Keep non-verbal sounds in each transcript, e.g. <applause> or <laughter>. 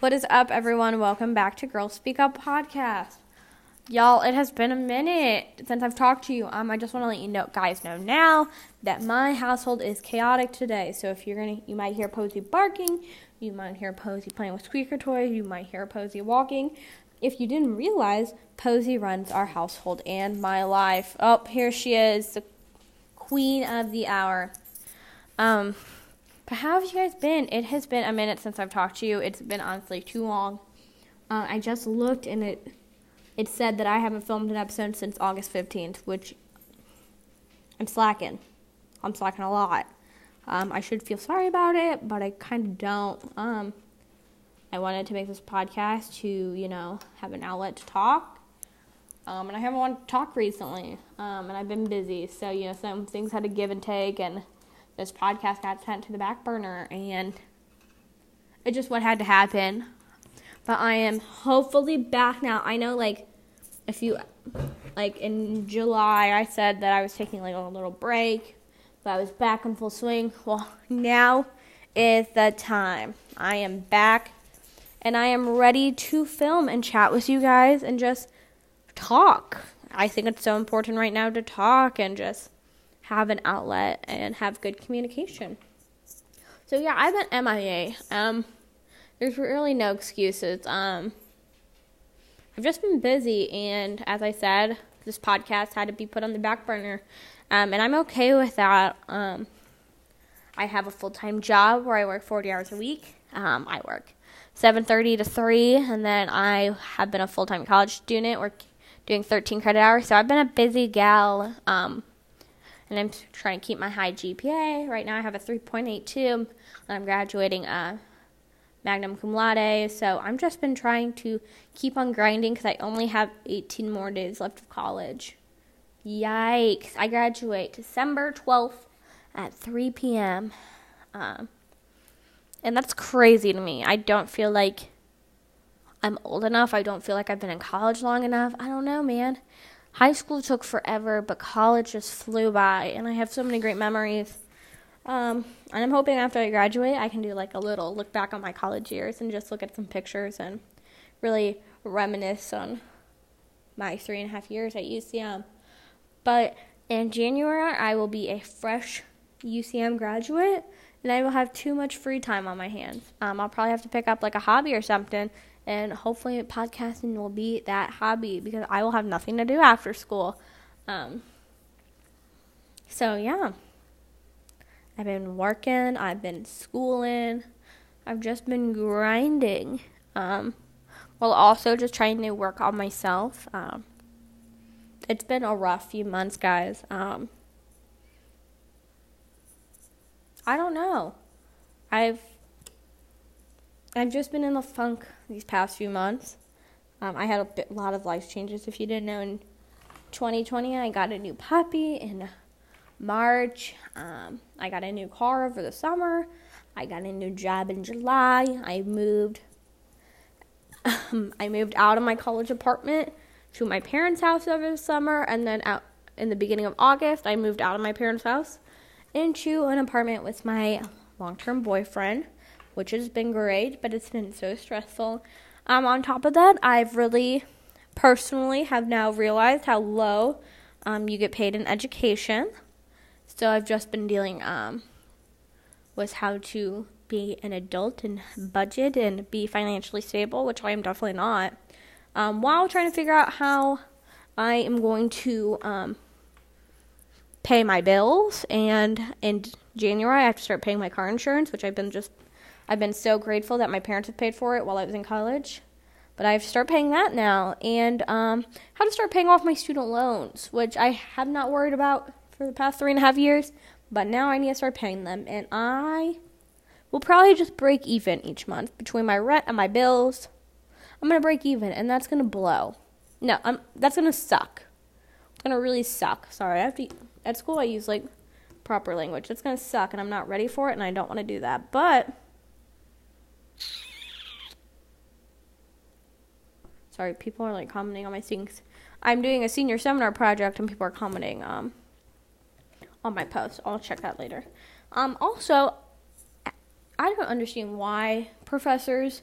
What is up, everyone? Welcome back to Girls Speak Up podcast. Y'all, it has been a minute since I've talked to you. Um, I just want to let you know, guys, know now that my household is chaotic today. So if you're gonna, you might hear Posey barking, you might hear Posey playing with squeaker toys, you might hear Posey walking. If you didn't realize, Posey runs our household and my life. Oh, here she is, the queen of the hour. Um, but how have you guys been? It has been a minute since I've talked to you. It's been honestly too long. Uh, I just looked and it it said that I haven't filmed an episode since August 15th, which I'm slacking. I'm slacking a lot. Um, I should feel sorry about it, but I kind of don't. Um, I wanted to make this podcast to, you know, have an outlet to talk. Um, and I haven't wanted to talk recently. Um, and I've been busy. So, you know, some things had to give and take. And this podcast got sent to the back burner and it just what had to happen. But I am hopefully back now. I know like if you like in July I said that I was taking like a little break, but I was back in full swing. Well, now is the time. I am back and I am ready to film and chat with you guys and just talk. I think it's so important right now to talk and just have an outlet and have good communication. So yeah, I've been MIA. Um, there's really no excuses. Um, I've just been busy, and as I said, this podcast had to be put on the back burner, um, and I'm okay with that. Um, I have a full time job where I work 40 hours a week. Um, I work 7:30 to 3, and then I have been a full time college student, work doing 13 credit hours. So I've been a busy gal. Um, and I'm trying to keep my high GPA. Right now, I have a 3.82, and I'm graduating uh, magna cum laude. So I'm just been trying to keep on grinding because I only have 18 more days left of college. Yikes! I graduate December 12th at 3 p.m. Um, and that's crazy to me. I don't feel like I'm old enough. I don't feel like I've been in college long enough. I don't know, man high school took forever, but college just flew by, and I have so many great memories. Um, and I'm hoping after I graduate, I can do like a little look back on my college years and just look at some pictures and really reminisce on my three and a half years at UCM. But in January, I will be a fresh UCM graduate, and I will have too much free time on my hands. Um, I'll probably have to pick up like a hobby or something and hopefully podcasting will be that hobby because I will have nothing to do after school. Um, so yeah, I've been working, I've been schooling, I've just been grinding, um, while also just trying to work on myself. Um, it's been a rough few months, guys. Um, I don't know. I've I've just been in the funk these past few months. Um, I had a bit, lot of life changes. If you didn't know, in 2020, I got a new puppy in March. Um, I got a new car over the summer. I got a new job in July. I moved. Um, I moved out of my college apartment to my parents' house over the summer, and then out in the beginning of August, I moved out of my parents' house into an apartment with my long-term boyfriend which has been great, but it's been so stressful. Um, on top of that, I've really personally have now realized how low um, you get paid in education. So I've just been dealing um, with how to be an adult and budget and be financially stable, which I am definitely not. Um, while trying to figure out how I am going to um, pay my bills, and in January I have to start paying my car insurance, which I've been just I've been so grateful that my parents have paid for it while I was in college. But I have to start paying that now. And um, how to start paying off my student loans, which I have not worried about for the past three and a half years. But now I need to start paying them. And I will probably just break even each month between my rent and my bills. I'm going to break even, and that's going to blow. No, I'm, that's going to suck. It's going to really suck. Sorry, I have to. At school, I use like proper language. It's going to suck, and I'm not ready for it, and I don't want to do that. But Sorry, people are like commenting on my things. I'm doing a senior seminar project and people are commenting um, on my post. I'll check that later. Um, also, I don't understand why professors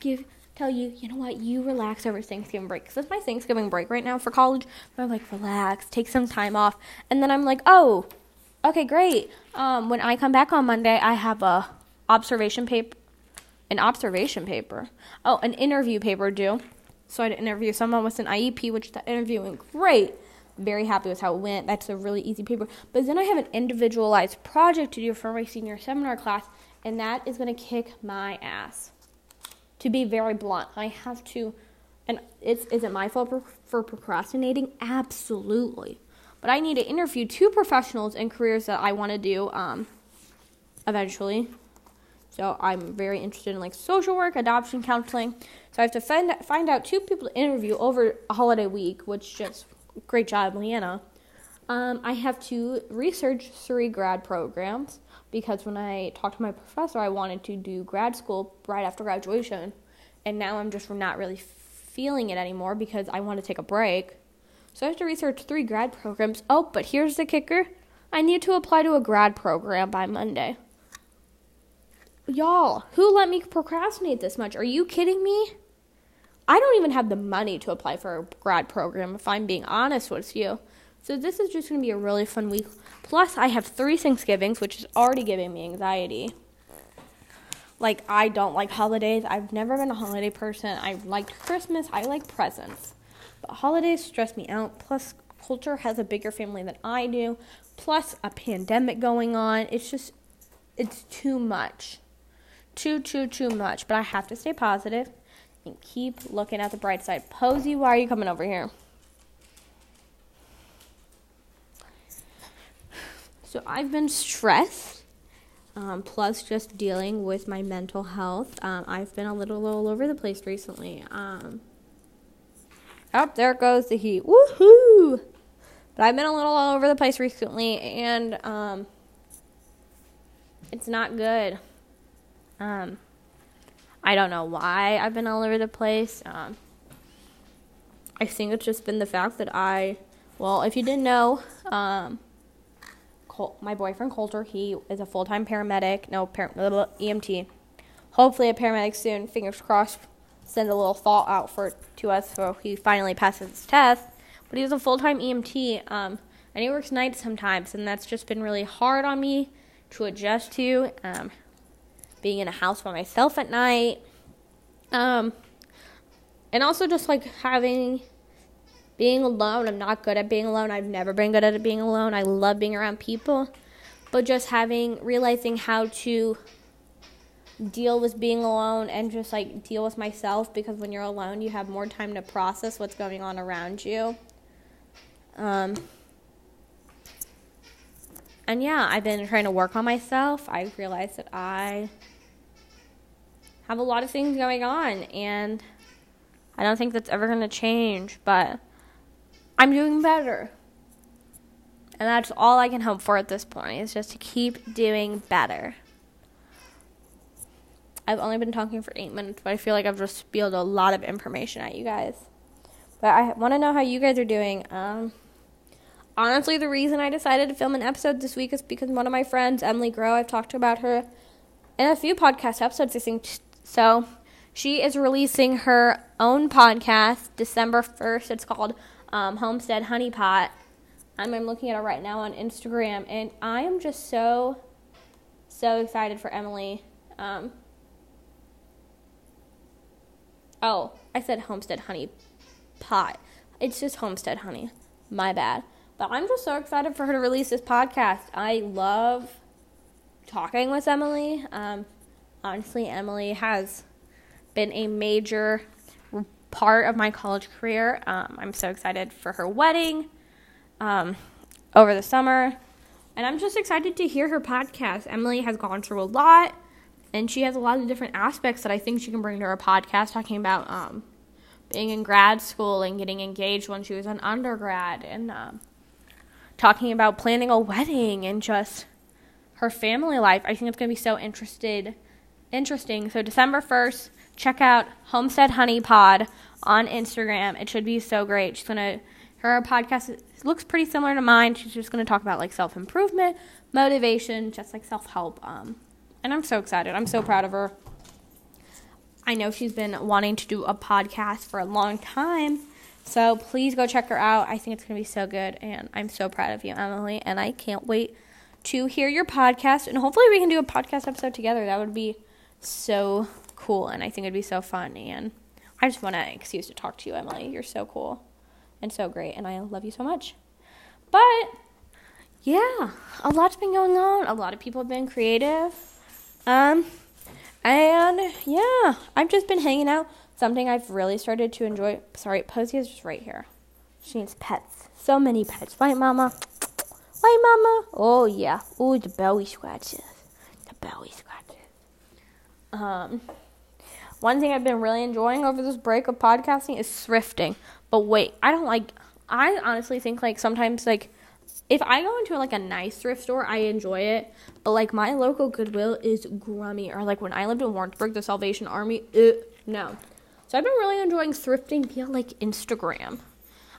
give tell you, you know what, you relax over Thanksgiving break. Because it's my Thanksgiving break right now for college. But I'm like, relax, take some time off. And then I'm like, oh, okay, great. Um, when I come back on Monday, I have a observation paper, an observation paper. Oh, an interview paper due. So I had to interview someone with an IEP, which the interview went great. Very happy with how it went. That's a really easy paper. But then I have an individualized project to do for my senior seminar class, and that is going to kick my ass to be very blunt, I have to, and it's is it my fault for, for procrastinating? Absolutely, but I need to interview two professionals in careers that I want to do um, eventually. So I'm very interested in like social work, adoption counseling. So I have to find find out two people to interview over a holiday week, which just great job, Leanna. Um, I have to research three grad programs because when I talked to my professor, I wanted to do grad school right after graduation. And now I'm just not really feeling it anymore because I want to take a break. So I have to research three grad programs. Oh, but here's the kicker I need to apply to a grad program by Monday. Y'all, who let me procrastinate this much? Are you kidding me? I don't even have the money to apply for a grad program, if I'm being honest with you. So this is just going to be a really fun week. Plus, I have three Thanksgivings, which is already giving me anxiety. Like, I don't like holidays. I've never been a holiday person. I liked Christmas. I like presents. But holidays stress me out. Plus, Coulter has a bigger family than I do. Plus, a pandemic going on. It's just, it's too much. Too, too, too much. But I have to stay positive and keep looking at the bright side. Posey, why are you coming over here? So I've been stressed, um, plus just dealing with my mental health. Um, I've been a little all over the place recently. Um, oh, there goes the heat. Woohoo! But I've been a little all over the place recently, and um, it's not good. Um, I don't know why I've been all over the place. Um, I think it's just been the fact that I, well, if you didn't know, um, Col- my boyfriend Coulter. He is a full time paramedic. No, par- EMT. Hopefully, a paramedic soon. Fingers crossed. Send a little thought out for to us so he finally passes his test. But he's a full time EMT. Um, and he works nights sometimes, and that's just been really hard on me to adjust to. Um, being in a house by myself at night. Um, and also just like having being alone, I'm not good at being alone. I've never been good at being alone. I love being around people. But just having, realizing how to deal with being alone and just like deal with myself because when you're alone, you have more time to process what's going on around you. Um, and yeah, I've been trying to work on myself. I realized that I have a lot of things going on, and I don't think that's ever going to change, but I'm doing better. And that's all I can hope for at this point is just to keep doing better. I've only been talking for eight minutes, but I feel like I've just spilled a lot of information at you guys. But I want to know how you guys are doing. Um, honestly, the reason I decided to film an episode this week is because one of my friends, Emily Grow, I've talked about her in a few podcast episodes, I think. So she is releasing her own podcast December 1st. It's called um, Homestead Honey Pot. I'm, I'm looking at it right now on Instagram, and I am just so, so excited for Emily. Um, oh, I said Homestead Honey Pot. It's just Homestead Honey. My bad. But I'm just so excited for her to release this podcast. I love talking with Emily. Um, honestly, Emily has been a major part of my college career. Um, I'm so excited for her wedding um, over the summer. And I'm just excited to hear her podcast. Emily has gone through a lot, and she has a lot of different aspects that I think she can bring to her podcast, talking about um, being in grad school and getting engaged when she was an undergrad, and um, talking about planning a wedding and just her family life. I think it's going to be so interested, interesting. So December 1st, check out Homestead Honey Pod on Instagram. It should be so great. She's gonna her podcast looks pretty similar to mine. She's just gonna talk about like self improvement, motivation, just like self help. Um, and I'm so excited. I'm so proud of her. I know she's been wanting to do a podcast for a long time. So please go check her out. I think it's going to be so good. And I'm so proud of you, Emily. And I can't wait to hear your podcast. And hopefully, we can do a podcast episode together. That would be so cool. And I think it'd be so fun. And I just want an excuse to talk to you, Emily. You're so cool and so great. And I love you so much. But yeah, a lot's been going on. A lot of people have been creative. Um, and yeah, I've just been hanging out. Something I've really started to enjoy. Sorry, Posey is just right here. She needs pets. So many pets. Right, Mama? Right, Mama? Oh, yeah. Oh, the belly scratches. The belly scratches. Um, one thing I've been really enjoying over this break of podcasting is thrifting. But wait, I don't like. I honestly think like sometimes like if I go into like a nice thrift store, I enjoy it. But like my local Goodwill is grummy. Or like when I lived in Warrensburg, the Salvation Army, uh, no. So I've been really enjoying thrifting via like Instagram.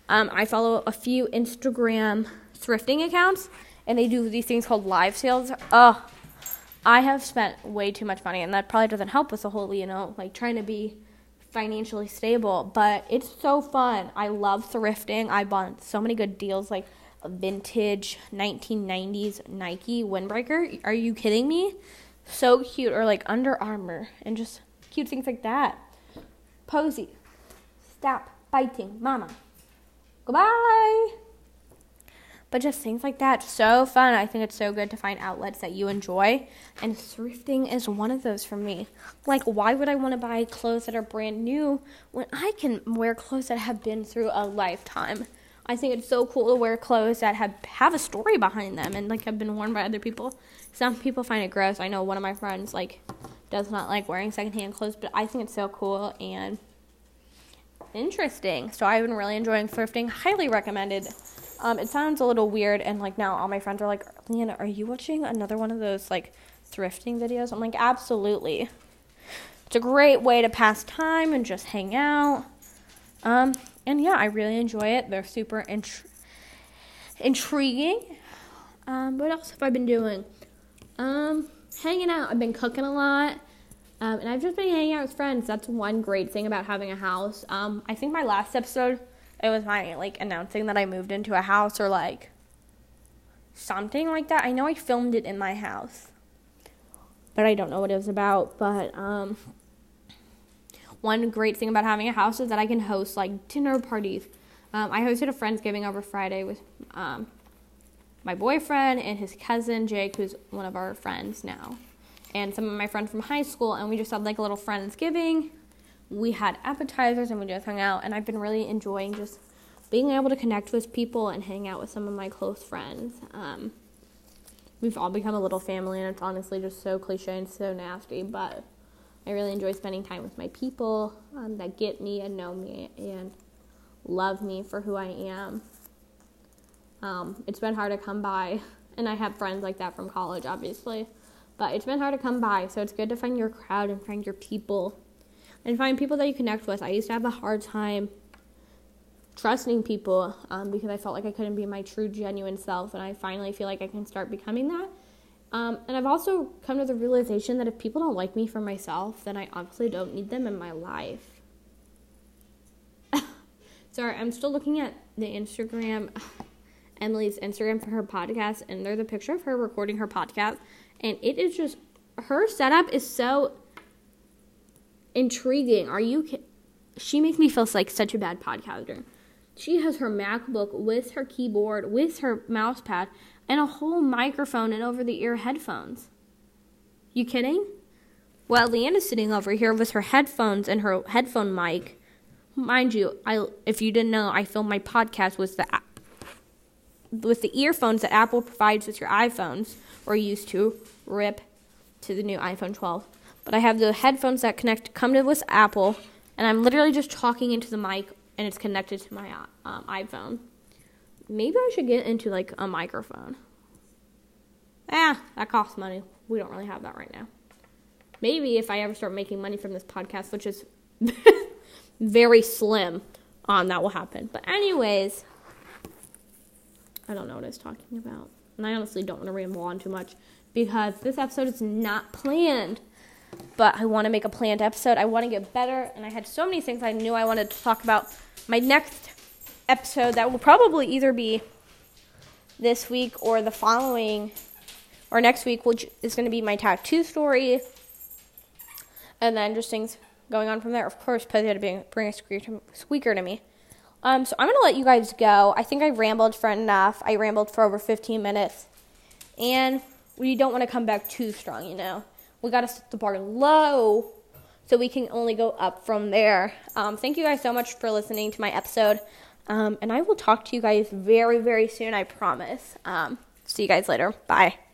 Um, I follow a few Instagram thrifting accounts, and they do these things called live sales. Oh, I have spent way too much money, and that probably doesn't help with the whole, you know, like trying to be financially stable. But it's so fun. I love thrifting. I bought so many good deals, like a vintage 1990s Nike windbreaker. Are you kidding me? So cute, or like Under Armour, and just cute things like that. Posey, stop biting, mama. Goodbye. But just things like that, so fun. I think it's so good to find outlets that you enjoy, and thrifting is one of those for me. Like, why would I want to buy clothes that are brand new when I can wear clothes that have been through a lifetime? I think it's so cool to wear clothes that have have a story behind them and like have been worn by other people. Some people find it gross. I know one of my friends like does not like wearing secondhand clothes, but I think it's so cool and interesting. So I've been really enjoying thrifting. Highly recommended. Um, it sounds a little weird, and like now all my friends are like, Leanna, are you watching another one of those like thrifting videos? I'm like, absolutely. It's a great way to pass time and just hang out. Um, and yeah, I really enjoy it. They're super int- intriguing. Um, what else have I been doing? Um, hanging out. I've been cooking a lot. Um, and I've just been hanging out with friends. That's one great thing about having a house. Um, I think my last episode, it was my like announcing that I moved into a house or like something like that. I know I filmed it in my house, but I don't know what it was about. But um, one great thing about having a house is that I can host like dinner parties. Um, I hosted a friendsgiving over Friday with um, my boyfriend and his cousin Jake, who's one of our friends now and some of my friends from high school, and we just had like a little Friendsgiving. We had appetizers and we just hung out, and I've been really enjoying just being able to connect with people and hang out with some of my close friends. Um, we've all become a little family, and it's honestly just so cliche and so nasty, but I really enjoy spending time with my people um, that get me and know me and love me for who I am. Um, it's been hard to come by, and I have friends like that from college, obviously. But it's been hard to come by, so it's good to find your crowd and find your people and find people that you connect with. I used to have a hard time trusting people um, because I felt like I couldn't be my true, genuine self, and I finally feel like I can start becoming that. Um, and I've also come to the realization that if people don't like me for myself, then I obviously don't need them in my life. <laughs> Sorry, I'm still looking at the Instagram, <sighs> Emily's Instagram for her podcast, and there's a picture of her recording her podcast and it is just her setup is so intriguing. Are you? She makes me feel like such a bad podcaster. She has her MacBook with her keyboard, with her mouse pad, and a whole microphone and over the ear headphones. You kidding? Well, Leanna's sitting over here with her headphones and her headphone mic. Mind you, I if you didn't know, I film my podcast with the with the earphones that Apple provides with your iPhones or used to rip to the new iPhone 12. But I have the headphones that connect come to with Apple, and I'm literally just talking into the mic, and it's connected to my um, iPhone. Maybe I should get into like a microphone. Ah, that costs money. We don't really have that right now. Maybe if I ever start making money from this podcast, which is <laughs> very slim, um, that will happen. But anyways, I don't know what I was talking about. And I honestly don't want to ramble on too much because this episode is not planned. But I want to make a planned episode. I want to get better, and I had so many things I knew I wanted to talk about. My next episode that will probably either be this week or the following or next week, which is going to be my tattoo story, and then just things going on from there. Of course, Posey had to bring a squeaker to me. Um, so I'm gonna let you guys go. I think I rambled for enough. I rambled for over 15 minutes, and we don't want to come back too strong. You know, we got to set the bar low so we can only go up from there. Um, thank you guys so much for listening to my episode, um, and I will talk to you guys very, very soon. I promise. Um, see you guys later. Bye.